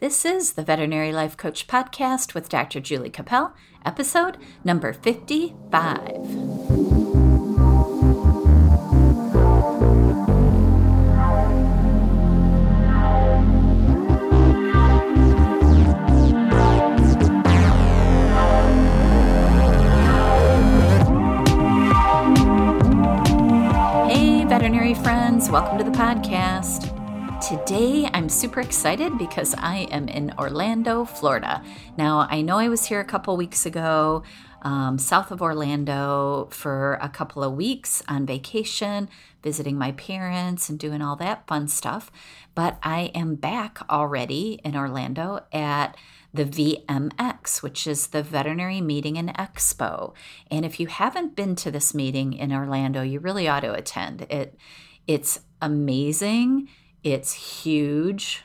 This is the Veterinary Life Coach Podcast with Dr. Julie Cappel, episode number 55. Hey, veterinary friends, welcome to the podcast. Today, I'm super excited because I am in Orlando, Florida. Now, I know I was here a couple weeks ago, um, south of Orlando, for a couple of weeks on vacation, visiting my parents and doing all that fun stuff. But I am back already in Orlando at the VMX, which is the Veterinary Meeting and Expo. And if you haven't been to this meeting in Orlando, you really ought to attend. It it's amazing. It's huge.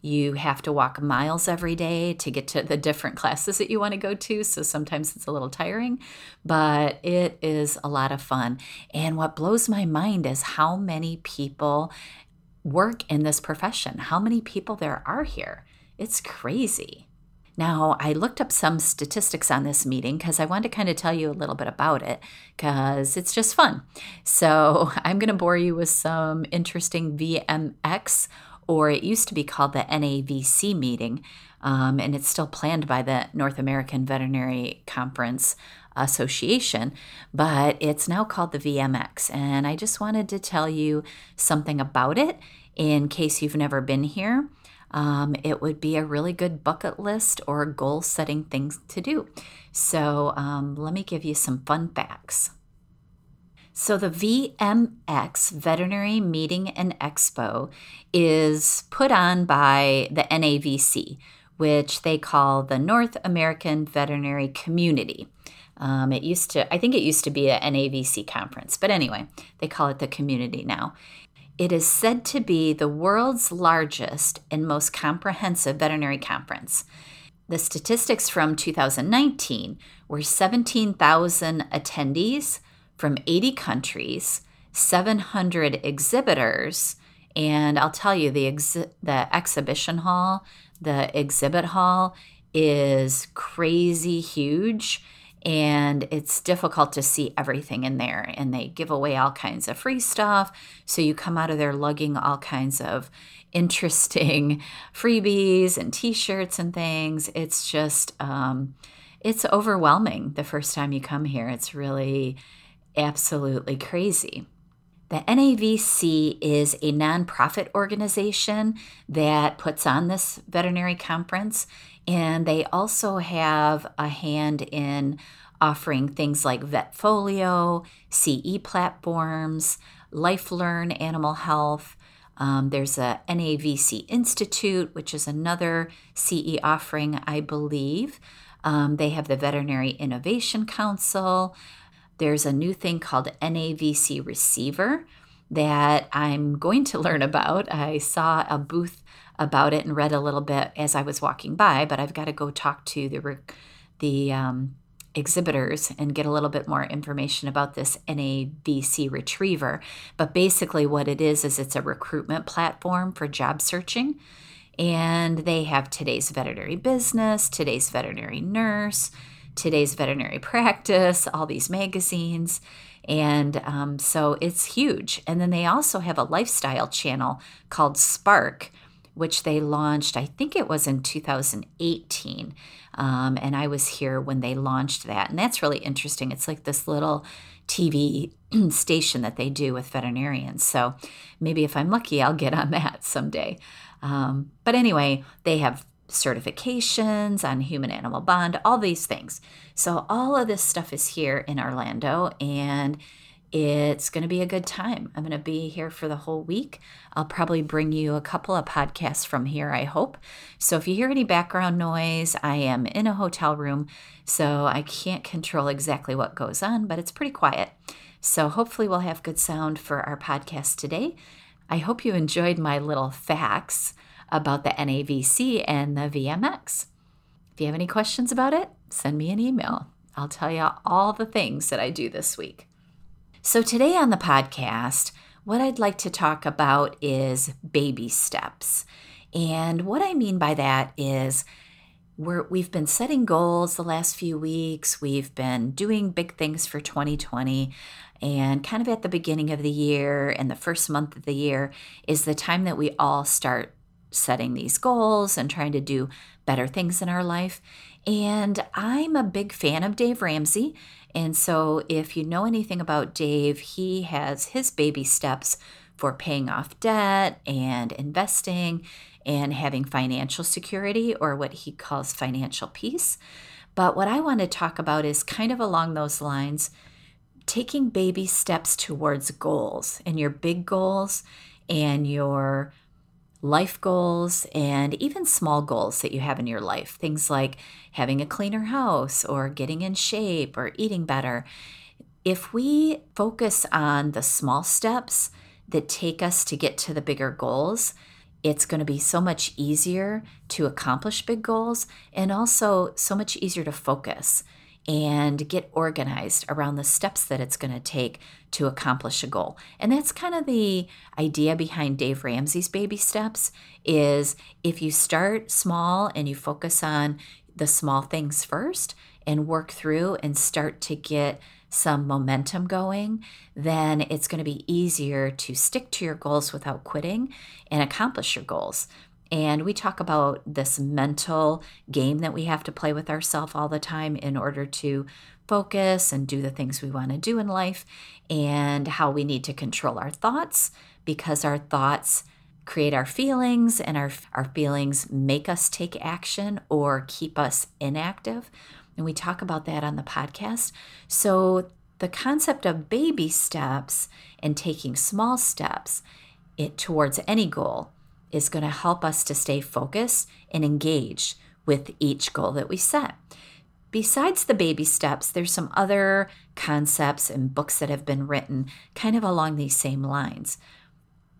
You have to walk miles every day to get to the different classes that you want to go to. So sometimes it's a little tiring, but it is a lot of fun. And what blows my mind is how many people work in this profession, how many people there are here. It's crazy. Now, I looked up some statistics on this meeting because I wanted to kind of tell you a little bit about it because it's just fun. So, I'm going to bore you with some interesting VMX, or it used to be called the NAVC meeting, um, and it's still planned by the North American Veterinary Conference Association, but it's now called the VMX. And I just wanted to tell you something about it in case you've never been here um, it would be a really good bucket list or goal setting things to do. So, um, let me give you some fun facts. So, the VMX Veterinary Meeting and Expo is put on by the NAVC, which they call the North American Veterinary Community. Um, it used to, I think it used to be a NAVC conference, but anyway, they call it the community now. It is said to be the world's largest and most comprehensive veterinary conference. The statistics from 2019 were 17,000 attendees from 80 countries, 700 exhibitors, and I'll tell you the exi- the exhibition hall, the exhibit hall is crazy huge and it's difficult to see everything in there. And they give away all kinds of free stuff. So you come out of there lugging all kinds of interesting freebies and t shirts and things. It's just, um, it's overwhelming the first time you come here. It's really absolutely crazy. The NAVC is a nonprofit organization that puts on this veterinary conference, and they also have a hand in offering things like Vetfolio, CE platforms, LifeLearn Animal Health. Um, there's a NAVC Institute, which is another CE offering, I believe. Um, they have the Veterinary Innovation Council. There's a new thing called NAVC Retriever that I'm going to learn about. I saw a booth about it and read a little bit as I was walking by, but I've got to go talk to the the um, exhibitors and get a little bit more information about this NAVC Retriever. But basically, what it is is it's a recruitment platform for job searching. And they have today's veterinary business, today's veterinary nurse, today's veterinary practice, all these magazines. And um, so it's huge. And then they also have a lifestyle channel called Spark, which they launched, I think it was in 2018. Um, and I was here when they launched that. And that's really interesting. It's like this little TV station that they do with veterinarians. So maybe if I'm lucky, I'll get on that someday. Um, but anyway, they have certifications on human animal bond, all these things. So, all of this stuff is here in Orlando, and it's going to be a good time. I'm going to be here for the whole week. I'll probably bring you a couple of podcasts from here, I hope. So, if you hear any background noise, I am in a hotel room, so I can't control exactly what goes on, but it's pretty quiet. So, hopefully, we'll have good sound for our podcast today. I hope you enjoyed my little facts about the NAVC and the VMX. If you have any questions about it, send me an email. I'll tell you all the things that I do this week. So, today on the podcast, what I'd like to talk about is baby steps. And what I mean by that is we're, we've been setting goals the last few weeks. We've been doing big things for 2020. And kind of at the beginning of the year and the first month of the year is the time that we all start setting these goals and trying to do better things in our life. And I'm a big fan of Dave Ramsey. And so, if you know anything about Dave, he has his baby steps for paying off debt and investing and having financial security or what he calls financial peace. But what I want to talk about is kind of along those lines taking baby steps towards goals and your big goals and your life goals and even small goals that you have in your life. Things like having a cleaner house or getting in shape or eating better. If we focus on the small steps that take us to get to the bigger goals, it's going to be so much easier to accomplish big goals and also so much easier to focus and get organized around the steps that it's going to take to accomplish a goal. And that's kind of the idea behind Dave Ramsey's baby steps is if you start small and you focus on the small things first and work through and start to get some momentum going, then it's going to be easier to stick to your goals without quitting and accomplish your goals. And we talk about this mental game that we have to play with ourselves all the time in order to focus and do the things we want to do in life, and how we need to control our thoughts because our thoughts create our feelings, and our, our feelings make us take action or keep us inactive. And we talk about that on the podcast. So, the concept of baby steps and taking small steps it, towards any goal is going to help us to stay focused and engaged with each goal that we set. Besides the baby steps, there's some other concepts and books that have been written kind of along these same lines.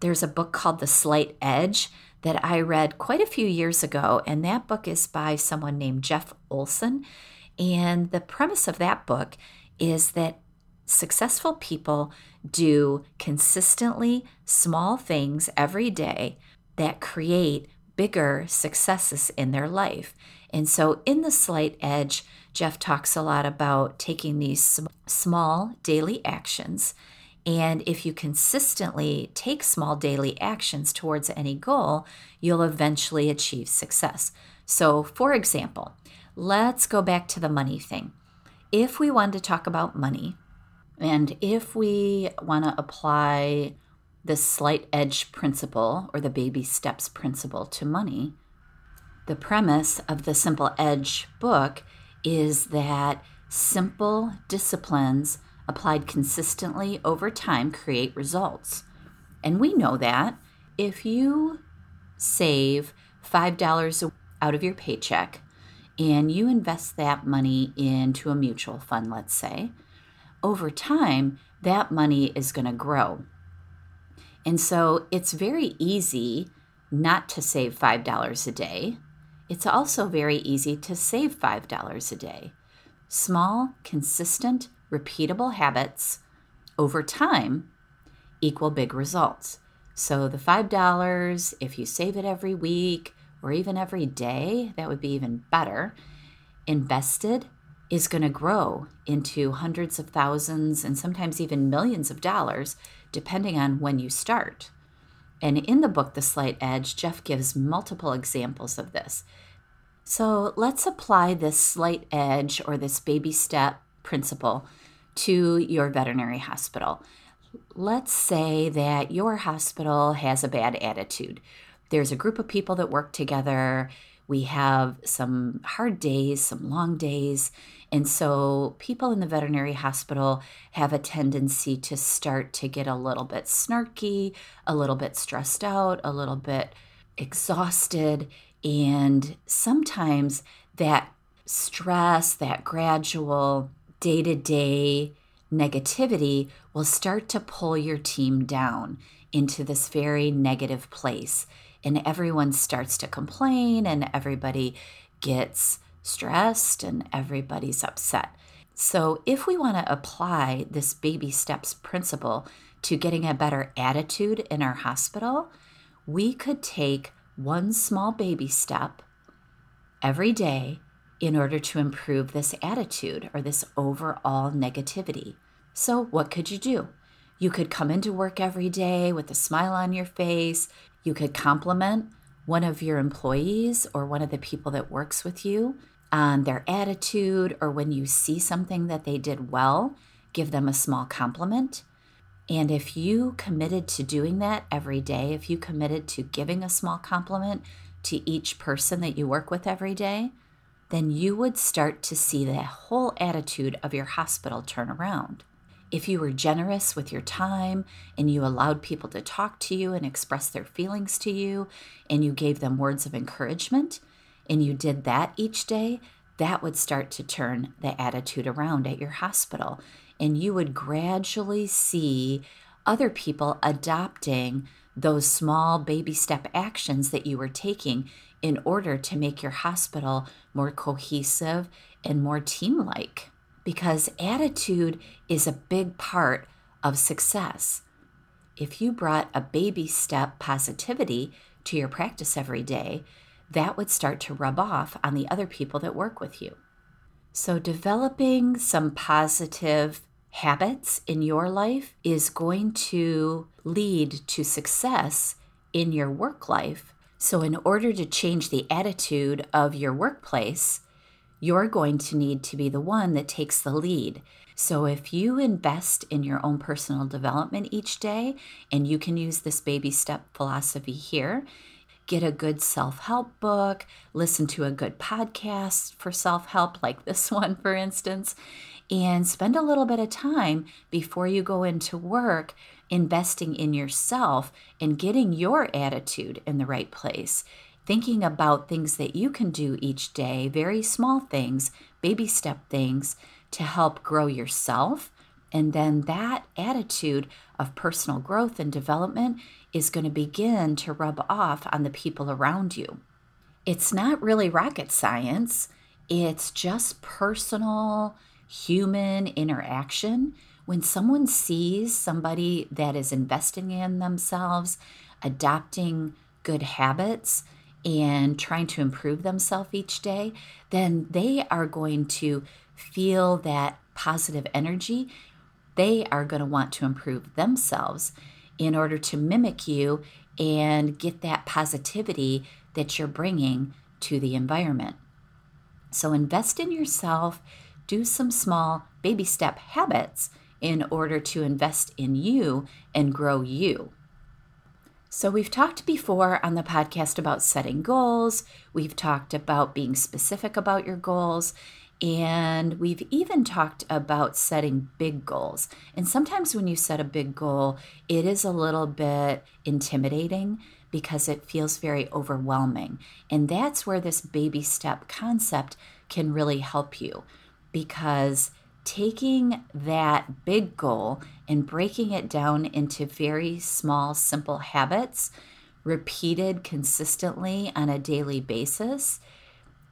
There's a book called The Slight Edge that I read quite a few years ago, and that book is by someone named Jeff Olson. And the premise of that book is that successful people do consistently small things every day that create bigger successes in their life. And so, in the slight edge, Jeff talks a lot about taking these sm- small daily actions. And if you consistently take small daily actions towards any goal, you'll eventually achieve success. So, for example, let's go back to the money thing. If we want to talk about money, and if we want to apply the slight edge principle or the baby steps principle to money, the premise of the Simple Edge book is that simple disciplines applied consistently over time create results. And we know that if you save $5 out of your paycheck and you invest that money into a mutual fund, let's say, over time, that money is going to grow. And so it's very easy not to save $5 a day. It's also very easy to save $5 a day. Small, consistent, repeatable habits over time equal big results. So the $5, if you save it every week or even every day, that would be even better. Invested is going to grow into hundreds of thousands and sometimes even millions of dollars depending on when you start. And in the book, The Slight Edge, Jeff gives multiple examples of this. So let's apply this slight edge or this baby step principle to your veterinary hospital. Let's say that your hospital has a bad attitude. There's a group of people that work together. We have some hard days, some long days, and so people in the veterinary hospital have a tendency to start to get a little bit snarky, a little bit stressed out, a little bit exhausted. And sometimes that stress, that gradual day to day negativity will start to pull your team down into this very negative place. And everyone starts to complain, and everybody gets stressed and everybody's upset. So, if we want to apply this baby steps principle to getting a better attitude in our hospital, we could take one small baby step every day in order to improve this attitude or this overall negativity. So, what could you do? You could come into work every day with a smile on your face. You could compliment one of your employees or one of the people that works with you on their attitude, or when you see something that they did well, give them a small compliment. And if you committed to doing that every day, if you committed to giving a small compliment to each person that you work with every day, then you would start to see the whole attitude of your hospital turn around. If you were generous with your time and you allowed people to talk to you and express their feelings to you, and you gave them words of encouragement, and you did that each day, that would start to turn the attitude around at your hospital. And you would gradually see other people adopting those small baby step actions that you were taking in order to make your hospital more cohesive and more team like. Because attitude is a big part of success. If you brought a baby step positivity to your practice every day, that would start to rub off on the other people that work with you. So, developing some positive habits in your life is going to lead to success in your work life. So, in order to change the attitude of your workplace, you're going to need to be the one that takes the lead. So, if you invest in your own personal development each day, and you can use this baby step philosophy here, get a good self help book, listen to a good podcast for self help, like this one, for instance, and spend a little bit of time before you go into work investing in yourself and getting your attitude in the right place. Thinking about things that you can do each day, very small things, baby step things to help grow yourself. And then that attitude of personal growth and development is going to begin to rub off on the people around you. It's not really rocket science, it's just personal human interaction, when someone sees somebody that is investing in themselves, adopting good habits, and trying to improve themselves each day, then they are going to feel that positive energy. They are going to want to improve themselves in order to mimic you and get that positivity that you're bringing to the environment. So invest in yourself do some small baby step habits in order to invest in you and grow you. So, we've talked before on the podcast about setting goals, we've talked about being specific about your goals, and we've even talked about setting big goals. And sometimes when you set a big goal, it is a little bit intimidating because it feels very overwhelming. And that's where this baby step concept can really help you because taking that big goal and breaking it down into very small, simple habits, repeated consistently on a daily basis,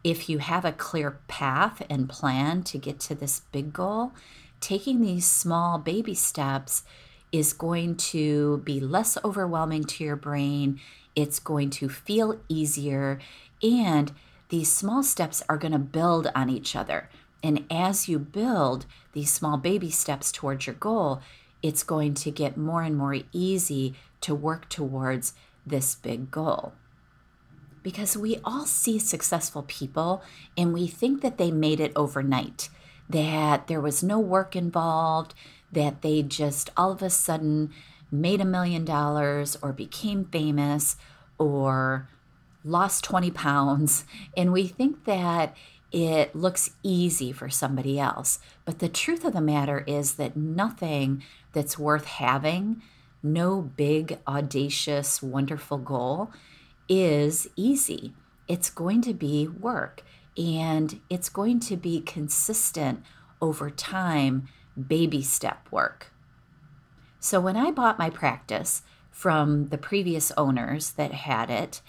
if you have a clear path and plan to get to this big goal, taking these small baby steps is going to be less overwhelming to your brain. It's going to feel easier. And these small steps are going to build on each other. And as you build these small baby steps towards your goal, it's going to get more and more easy to work towards this big goal. Because we all see successful people and we think that they made it overnight, that there was no work involved, that they just all of a sudden made a million dollars or became famous or lost 20 pounds. And we think that it looks easy for somebody else. But the truth of the matter is that nothing that's worth having, no big, audacious, wonderful goal, is easy. It's going to be work and it's going to be consistent over time, baby step work. So when I bought my practice from the previous owners that had it,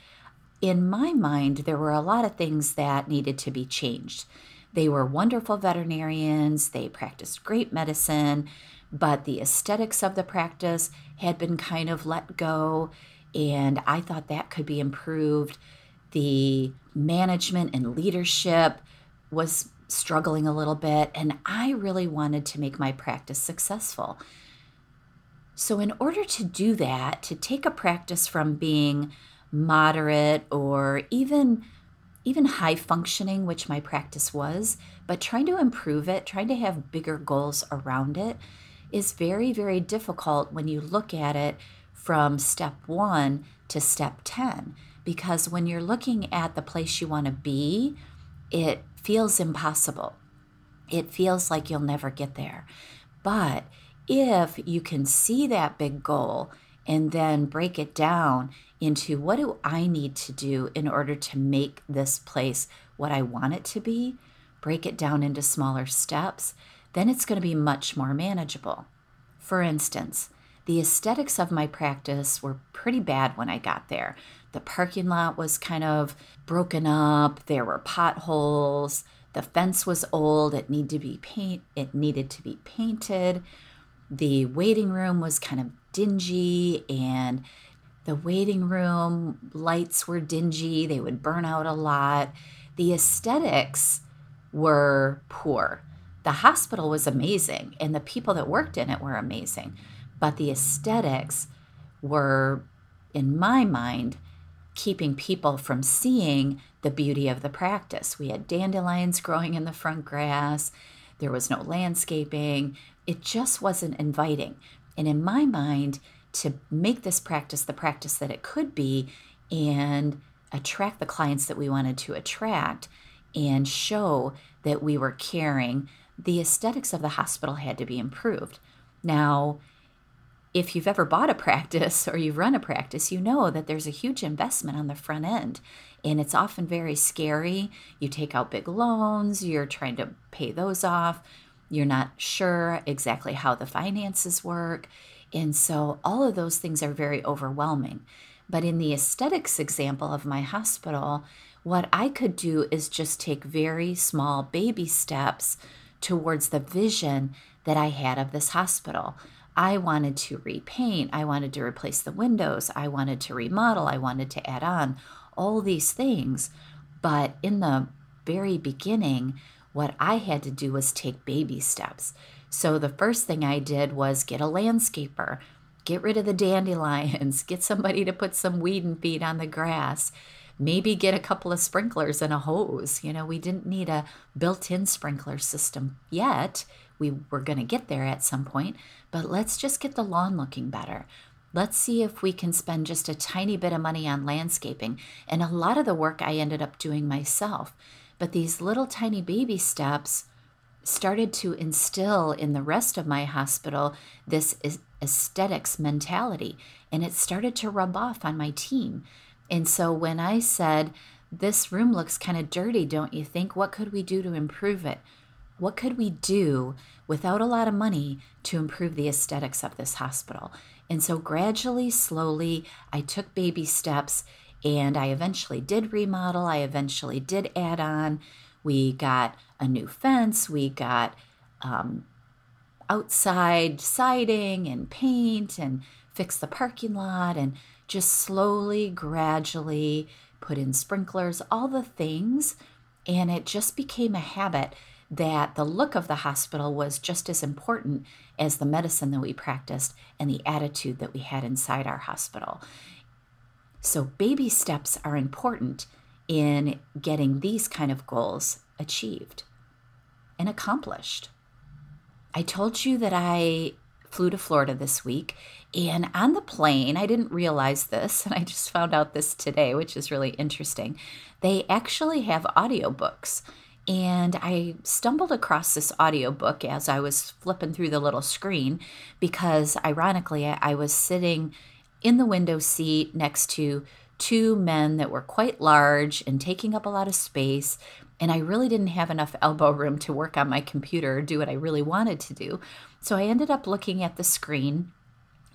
in my mind, there were a lot of things that needed to be changed. They were wonderful veterinarians, they practiced great medicine, but the aesthetics of the practice had been kind of let go. And I thought that could be improved. The management and leadership was struggling a little bit, and I really wanted to make my practice successful. So, in order to do that, to take a practice from being moderate or even even high functioning, which my practice was, but trying to improve it, trying to have bigger goals around it is very, very difficult when you look at it from step one to step 10. Because when you're looking at the place you want to be, it feels impossible. It feels like you'll never get there. But if you can see that big goal and then break it down into what do I need to do in order to make this place what I want it to be, break it down into smaller steps, then it's going to be much more manageable. For instance, the aesthetics of my practice were pretty bad when I got there. The parking lot was kind of broken up, there were potholes, the fence was old, it needed to be paint it needed to be painted. The waiting room was kind of dingy and the waiting room lights were dingy, they would burn out a lot. The aesthetics were poor. The hospital was amazing and the people that worked in it were amazing, but the aesthetics were, in my mind, keeping people from seeing the beauty of the practice. We had dandelions growing in the front grass, there was no landscaping, it just wasn't inviting. And in my mind, to make this practice the practice that it could be and attract the clients that we wanted to attract and show that we were caring, the aesthetics of the hospital had to be improved. Now, if you've ever bought a practice or you've run a practice, you know that there's a huge investment on the front end. And it's often very scary. You take out big loans, you're trying to pay those off, you're not sure exactly how the finances work. And so all of those things are very overwhelming. But in the aesthetics example of my hospital, what I could do is just take very small baby steps towards the vision that I had of this hospital. I wanted to repaint, I wanted to replace the windows, I wanted to remodel, I wanted to add on all these things. But in the very beginning, what I had to do was take baby steps. So the first thing I did was get a landscaper, get rid of the dandelions, get somebody to put some weed and feed on the grass, maybe get a couple of sprinklers and a hose. You know, we didn't need a built in sprinkler system yet. We were going to get there at some point, but let's just get the lawn looking better. Let's see if we can spend just a tiny bit of money on landscaping. And a lot of the work I ended up doing myself. But these little tiny baby steps started to instill in the rest of my hospital this aesthetics mentality. And it started to rub off on my team. And so when I said, This room looks kind of dirty, don't you think? What could we do to improve it? What could we do without a lot of money to improve the aesthetics of this hospital? And so gradually, slowly, I took baby steps and I eventually did remodel. I eventually did add on. We got a new fence. We got um, outside siding and paint and fixed the parking lot and just slowly, gradually put in sprinklers, all the things. And it just became a habit that the look of the hospital was just as important as the medicine that we practiced and the attitude that we had inside our hospital. So, baby steps are important in getting these kind of goals achieved and accomplished. I told you that I flew to Florida this week, and on the plane, I didn't realize this, and I just found out this today, which is really interesting. They actually have audiobooks. And I stumbled across this audiobook as I was flipping through the little screen because, ironically, I was sitting in the window seat next to two men that were quite large and taking up a lot of space. And I really didn't have enough elbow room to work on my computer or do what I really wanted to do. So I ended up looking at the screen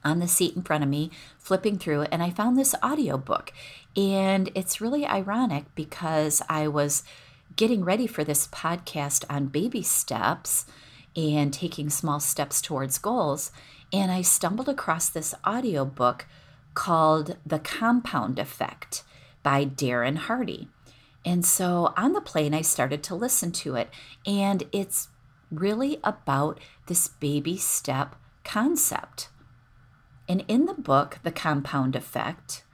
on the seat in front of me, flipping through it, and I found this audiobook. And it's really ironic because I was getting ready for this podcast on baby steps and taking small steps towards goals. And I stumbled across this audiobook called The Compound Effect by Darren Hardy. And so on the plane, I started to listen to it, and it's really about this baby step concept. And in the book, The Compound Effect,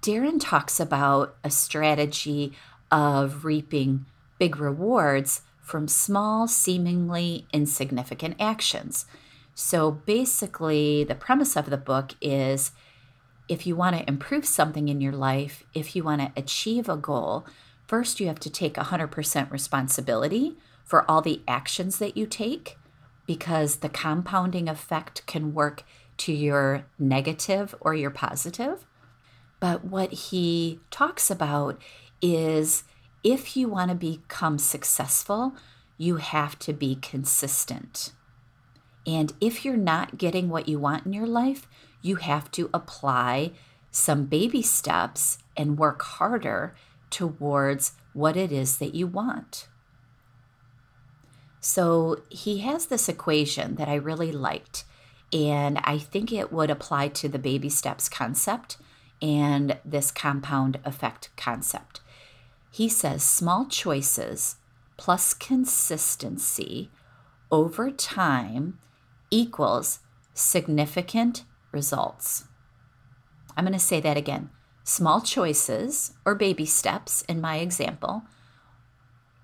Darren talks about a strategy of reaping big rewards from small, seemingly insignificant actions. So basically, the premise of the book is if you want to improve something in your life, if you want to achieve a goal, first you have to take 100% responsibility for all the actions that you take because the compounding effect can work to your negative or your positive. But what he talks about is if you want to become successful, you have to be consistent. And if you're not getting what you want in your life, you have to apply some baby steps and work harder towards what it is that you want. So he has this equation that I really liked, and I think it would apply to the baby steps concept and this compound effect concept. He says small choices plus consistency over time equals significant results. I'm going to say that again. Small choices or baby steps, in my example,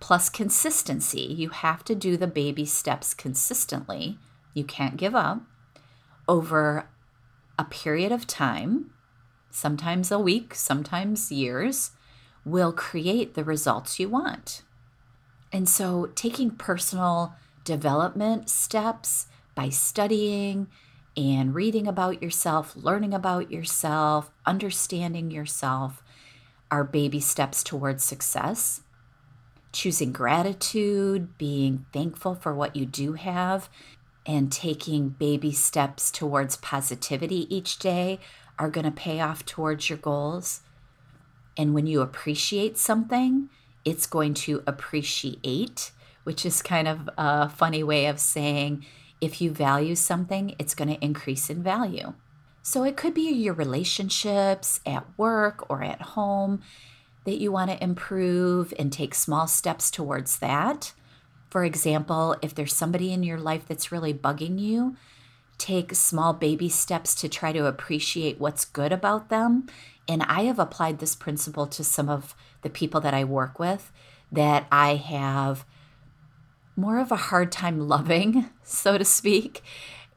plus consistency. You have to do the baby steps consistently. You can't give up over a period of time, sometimes a week, sometimes years, will create the results you want. And so, taking personal development steps by studying and reading about yourself, learning about yourself, understanding yourself are baby steps towards success. Choosing gratitude, being thankful for what you do have, and taking baby steps towards positivity each day are going to pay off towards your goals. And when you appreciate something, it's going to appreciate, which is kind of a funny way of saying if you value something, it's going to increase in value. So it could be your relationships at work or at home that you want to improve and take small steps towards that. For example, if there's somebody in your life that's really bugging you, take small baby steps to try to appreciate what's good about them. And I have applied this principle to some of the people that I work with that I have more of a hard time loving, so to speak.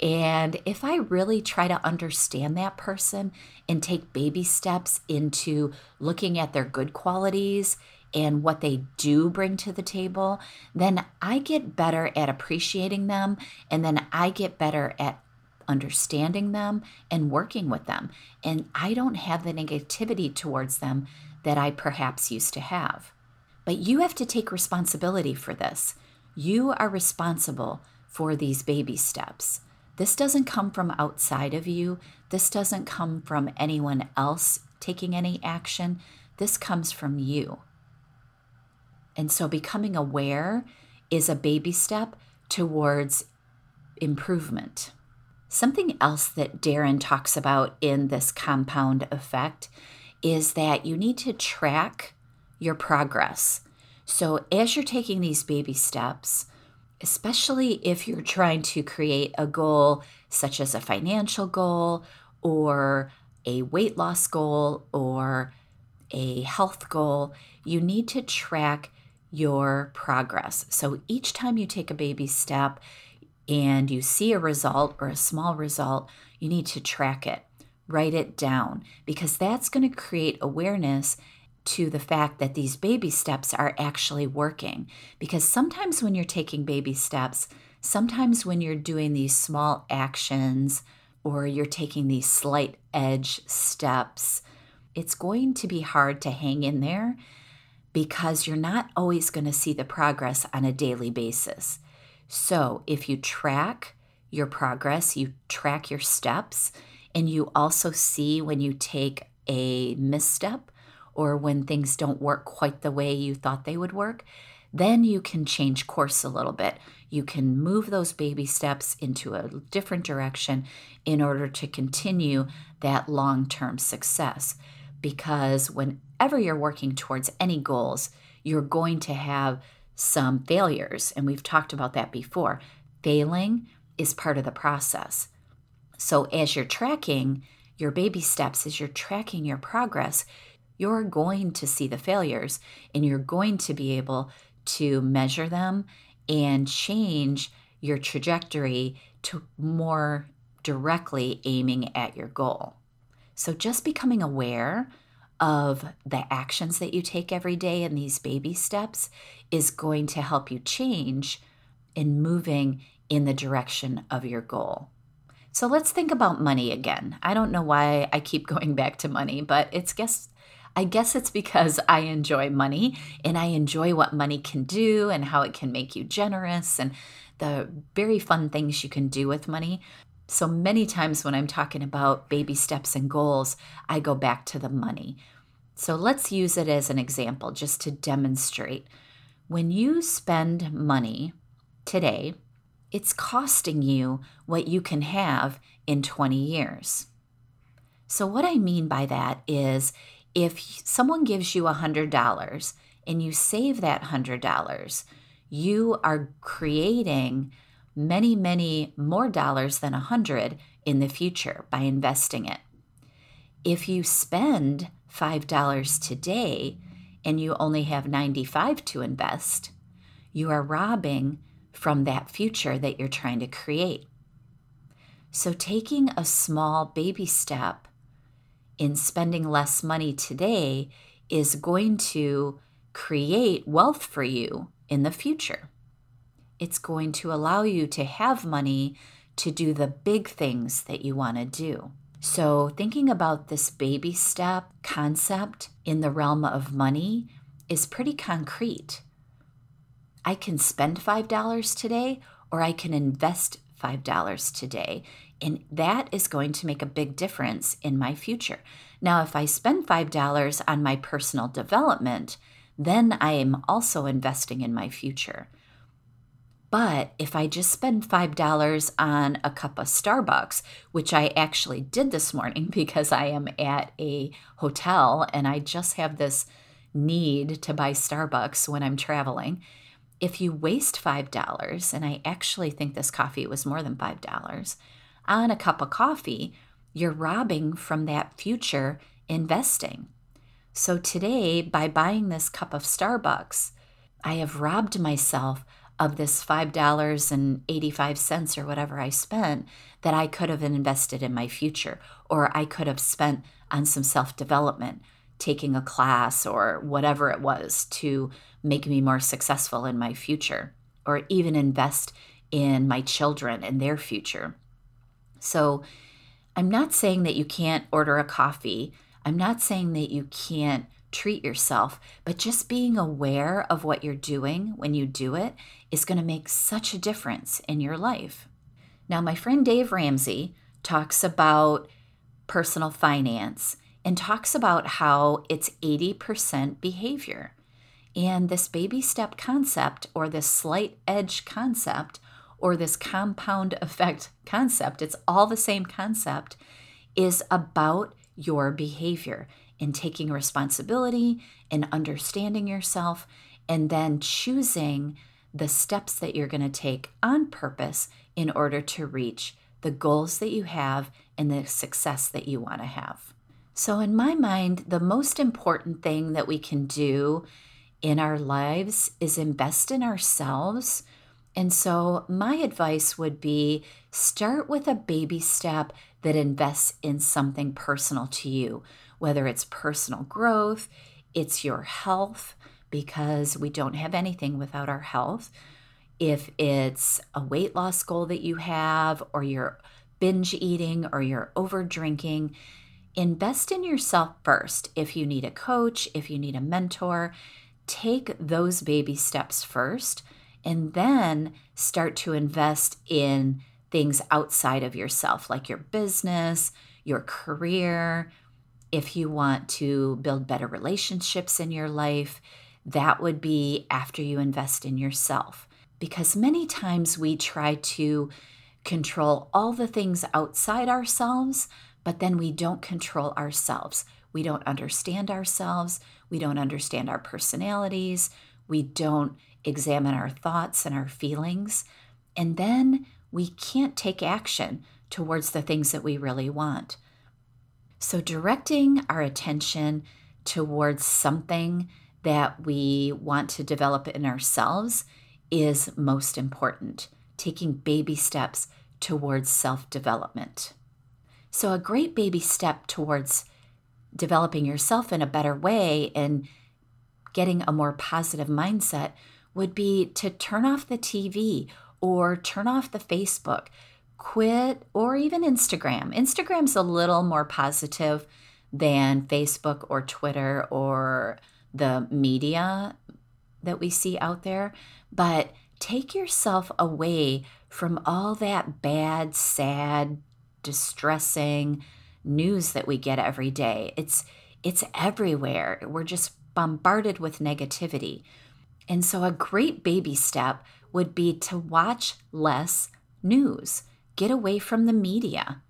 And if I really try to understand that person and take baby steps into looking at their good qualities and what they do bring to the table, then I get better at appreciating them and then I get better at understanding them and working with them. And I don't have the negativity towards them that I perhaps used to have. But you have to take responsibility for this. You are responsible for these baby steps. This doesn't come from outside of you. This doesn't come from anyone else taking any action. This comes from you. And so becoming aware is a baby step towards improvement. Something else that Darren talks about in this compound effect is that you need to track your progress. So, as you're taking these baby steps, especially if you're trying to create a goal such as a financial goal or a weight loss goal or a health goal, you need to track your progress. So each time you take a baby step and you see a result or a small result, you need to track it, write it down, because that's going to create awareness to the fact that these baby steps are actually working. Because sometimes when you're taking baby steps, sometimes when you're doing these small actions or you're taking these slight edge steps, it's going to be hard to hang in there because you're not always going to see the progress on a daily basis. So if you track your progress, you track your steps, and you also see when you take a misstep or when things don't work quite the way you thought they would work, then you can change course a little bit. You can move those baby steps into a different direction in order to continue that long term success. Because whenever you're working towards any goals, you're going to have some failures. And we've talked about that before. Failing is part of the process. So as you're tracking your baby steps, as you're tracking your progress, you're going to see the failures and you're going to be able to measure them and change your trajectory to more directly aiming at your goal. So, just becoming aware of the actions that you take every day and these baby steps is going to help you change in moving in the direction of your goal. So let's think about money again. I don't know why I keep going back to money, but it's guess I guess it's because I enjoy money and I enjoy what money can do and how it can make you generous and the very fun things you can do with money. So many times when I'm talking about baby steps and goals, I go back to the money. So let's use it as an example just to demonstrate. When you spend money today, it's costing you what you can have in 20 years. So, what I mean by that is if someone gives you $100 and you save that $100, you are creating many, many more dollars than 100 in the future by investing it. If you spend $5 today and you only have 95 to invest, you are robbing from that future that you're trying to create. So, taking a small baby step in spending less money today is going to create wealth for you in the future. It's going to allow you to have money to do the big things that you want to do. So, thinking about this baby step concept in the realm of money is pretty concrete. I can spend $5 today or I can invest $5 today and that is going to make a big difference in my future. Now, if I spend $5 on my personal development, then I am also investing in my future. But if I just spend $5 on a cup of Starbucks, which I actually did this morning because I am at a hotel and I just have this need to buy Starbucks when I'm traveling. If you waste $5, and I actually think this coffee was more than $5, on a cup of coffee, you're robbing from that future investing. So today, by buying this cup of Starbucks, I have robbed myself of this $5.85 or whatever I spent that I could have invested in my future, or I could have spent on some self development, taking a class or whatever it was to make me more successful in my future, or even invest in my children and their future. So I'm not saying that you can't order a coffee. I'm not saying that you can't treat yourself, but just being aware of what you're doing when you do it is going to make such a difference in your life. Now, my friend Dave Ramsey talks about personal finance and talks about how it's 80% behavior. And this baby step concept or this slight edge concept or this compound effect concept, it's all the same concept, is about your behavior and taking responsibility and understanding yourself and then choosing the steps that you're going to take on purpose in order to reach the goals that you have and the success that you want to have. So, in my mind, the most important thing that we can do in our lives is invest in ourselves and so, my advice would be start with a baby step that invests in something personal to you, whether it's personal growth, it's your health, because we don't have anything without our health. If it's a weight loss goal that you have, or you're binge eating, or you're over drinking, invest in yourself first. If you need a coach, if you need a mentor, take those baby steps first and then start to invest in things outside of yourself, like your business, your career, If you want to build better relationships in your life, that would be after you invest in yourself. Because many times we try to control all the things outside ourselves, but then we don't control ourselves. We don't understand ourselves. We don't understand our personalities. We don't examine our thoughts and our feelings. And then we can't take action towards the things that we really want. So, directing our attention towards something that we want to develop in ourselves is most important, taking baby steps towards self development. So, a great baby step towards developing yourself in a better way and getting a more positive mindset would be to turn off the TV or turn off the Facebook, quit, or even Instagram. Instagram's a little more positive than Facebook or Twitter or the media that we see out there, but take yourself away from all that bad, sad, distressing news that we get every day. It's it's everywhere. We're just bombarded with negativity. And so a great baby step would be to watch less news. Get away from the media.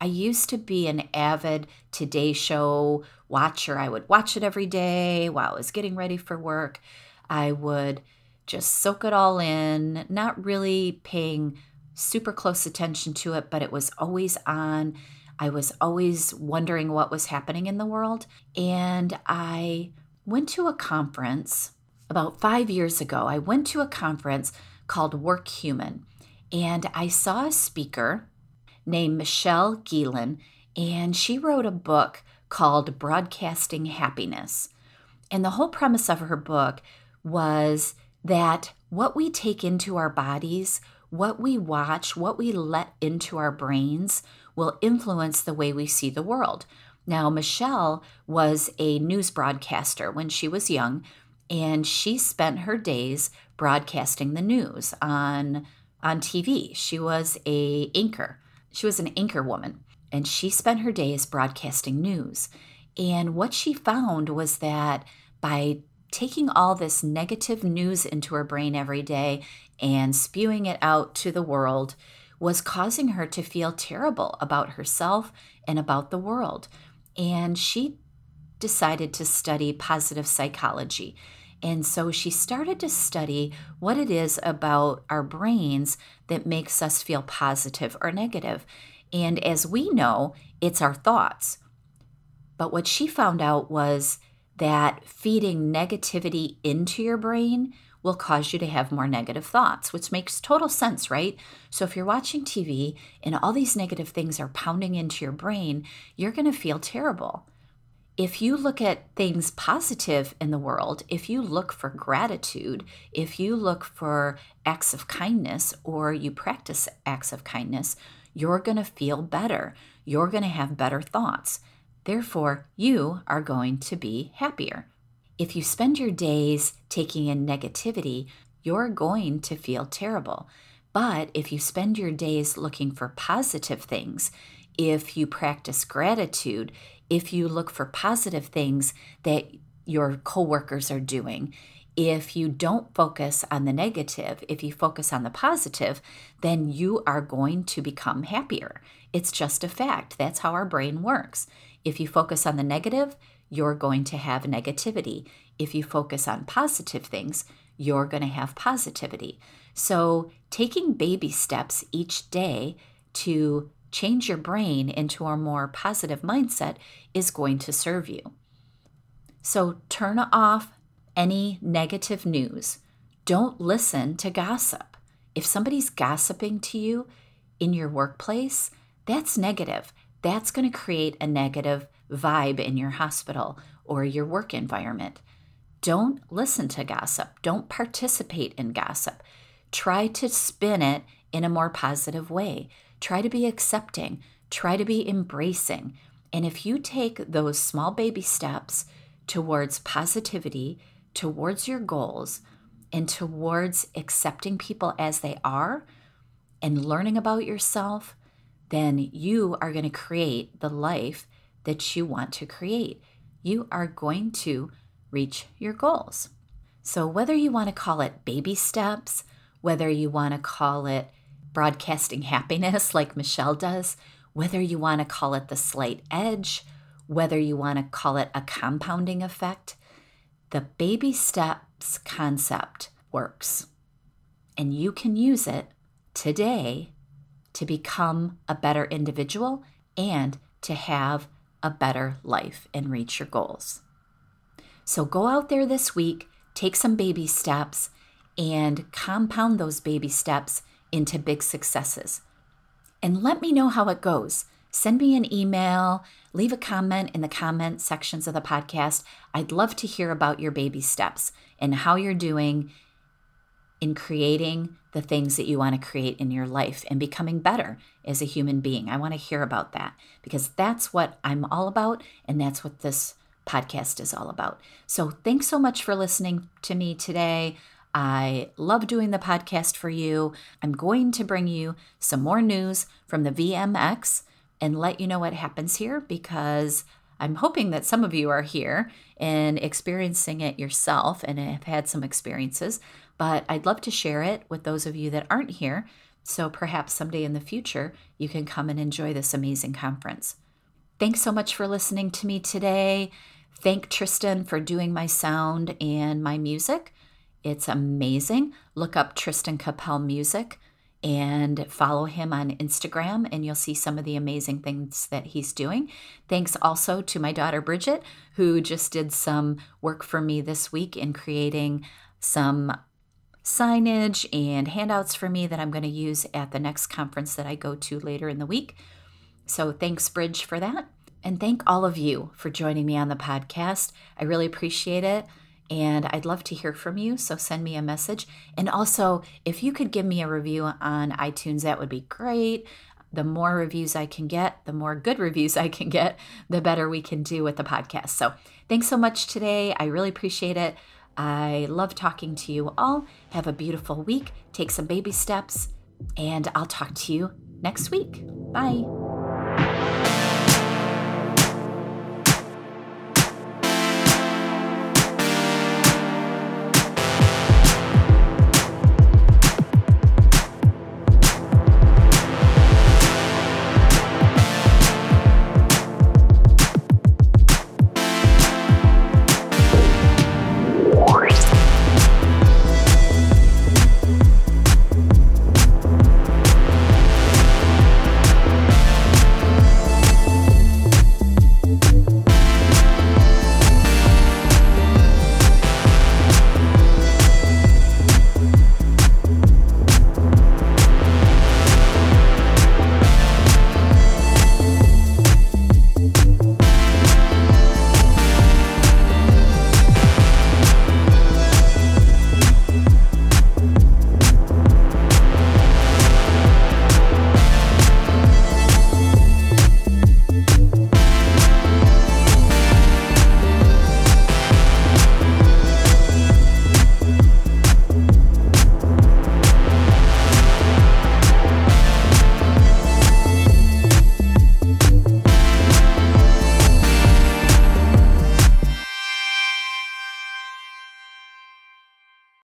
I used to be an avid Today Show watcher. I would watch it every day while I was getting ready for work. I would just soak it all in, not really paying super close attention to it, but it was always on. I was always wondering what was happening in the world. And I went to a conference about five years ago. I went to a conference called Work Human, and I saw a speaker named Michelle Gielan, and she wrote a book called Broadcasting Happiness. And the whole premise of her book was that what we take into our bodies, what we watch, what we let into our brains will influence the way we see the world. Now, Michelle was a news broadcaster when she was young, and she spent her days broadcasting the news on on TV. She was a anchor. She was an anchor woman, and she spent her days broadcasting news. And what she found was that by taking all this negative news into her brain every day and spewing it out to the world was causing her to feel terrible about herself and about the world. And she decided to study positive psychology. And so she started to study what it is about our brains that makes us feel positive or negative. And as we know, it's our thoughts. But what she found out was that feeding negativity into your brain will cause you to have more negative thoughts, which makes total sense, right? So if you're watching TV and all these negative things are pounding into your brain, you're going to feel terrible. If you look at things positive in the world, if you look for gratitude, if you look for acts of kindness or you practice acts of kindness, you're going to feel better. You're going to have better thoughts. Therefore, you are going to be happier. If you spend your days taking in negativity, you're going to feel terrible. But if you spend your days looking for positive things, if you practice gratitude, if you look for positive things that your coworkers are doing, if you don't focus on the negative, if you focus on the positive, then you are going to become happier. It's just a fact. That's how our brain works. If you focus on the negative, you're going to have negativity. If you focus on positive things, you're going to have positivity. So, taking baby steps each day to change your brain into a more positive mindset is going to serve you. So, turn off any negative news. Don't listen to gossip. If somebody's gossiping to you in your workplace, that's negative. That's going to create a negative vibe in your hospital or your work environment. Don't listen to gossip. Don't participate in gossip. Try to spin it in a more positive way. Try to be accepting. Try to be embracing. And if you take those small baby steps towards positivity, towards your goals, and towards accepting people as they are and learning about yourself, then you are going to create the life that you want to create. You are going to reach your goals. So, whether you want to call it baby steps, whether you want to call it broadcasting happiness like Michelle does, whether you want to call it the slight edge, whether you want to call it a compounding effect, the baby steps concept works. And you can use it today to become a better individual and to have a better life and reach your goals. So go out there this week, take some baby steps, and compound those baby steps into big successes. And let me know how it goes. Send me an email, leave a comment in the comment sections of the podcast. I'd love to hear about your baby steps and how you're doing in creating the things that you want to create in your life and becoming better as a human being. I want to hear about that because that's what I'm all about and that's what this podcast is all about. So, thanks so much for listening to me today. I love doing the podcast for you. I'm going to bring you some more news from the VMX and let you know what happens here because I'm hoping that some of you are here and experiencing it yourself and have had some experiences, but I'd love to share it with those of you that aren't here. So perhaps someday in the future, you can come and enjoy this amazing conference. Thanks so much for listening to me today. Thank Tristan for doing my sound and my music. It's amazing. Look up Tristan Cappel Music and follow him on Instagram, and you'll see some of the amazing things that he's doing. Thanks also to my daughter Bridget, who just did some work for me this week in creating some signage and handouts for me that I'm going to use at the next conference that I go to later in the week. So thanks, Bridge, for that. And thank all of you for joining me on the podcast. I really appreciate it and I'd love to hear from you. So send me a message. And also, if you could give me a review on iTunes, that would be great. The more reviews I can get, the more good reviews I can get, the better we can do with the podcast. So thanks so much today. I really appreciate it. I love talking to you all. Have a beautiful week. Take some baby steps, and I'll talk to you next week. Bye.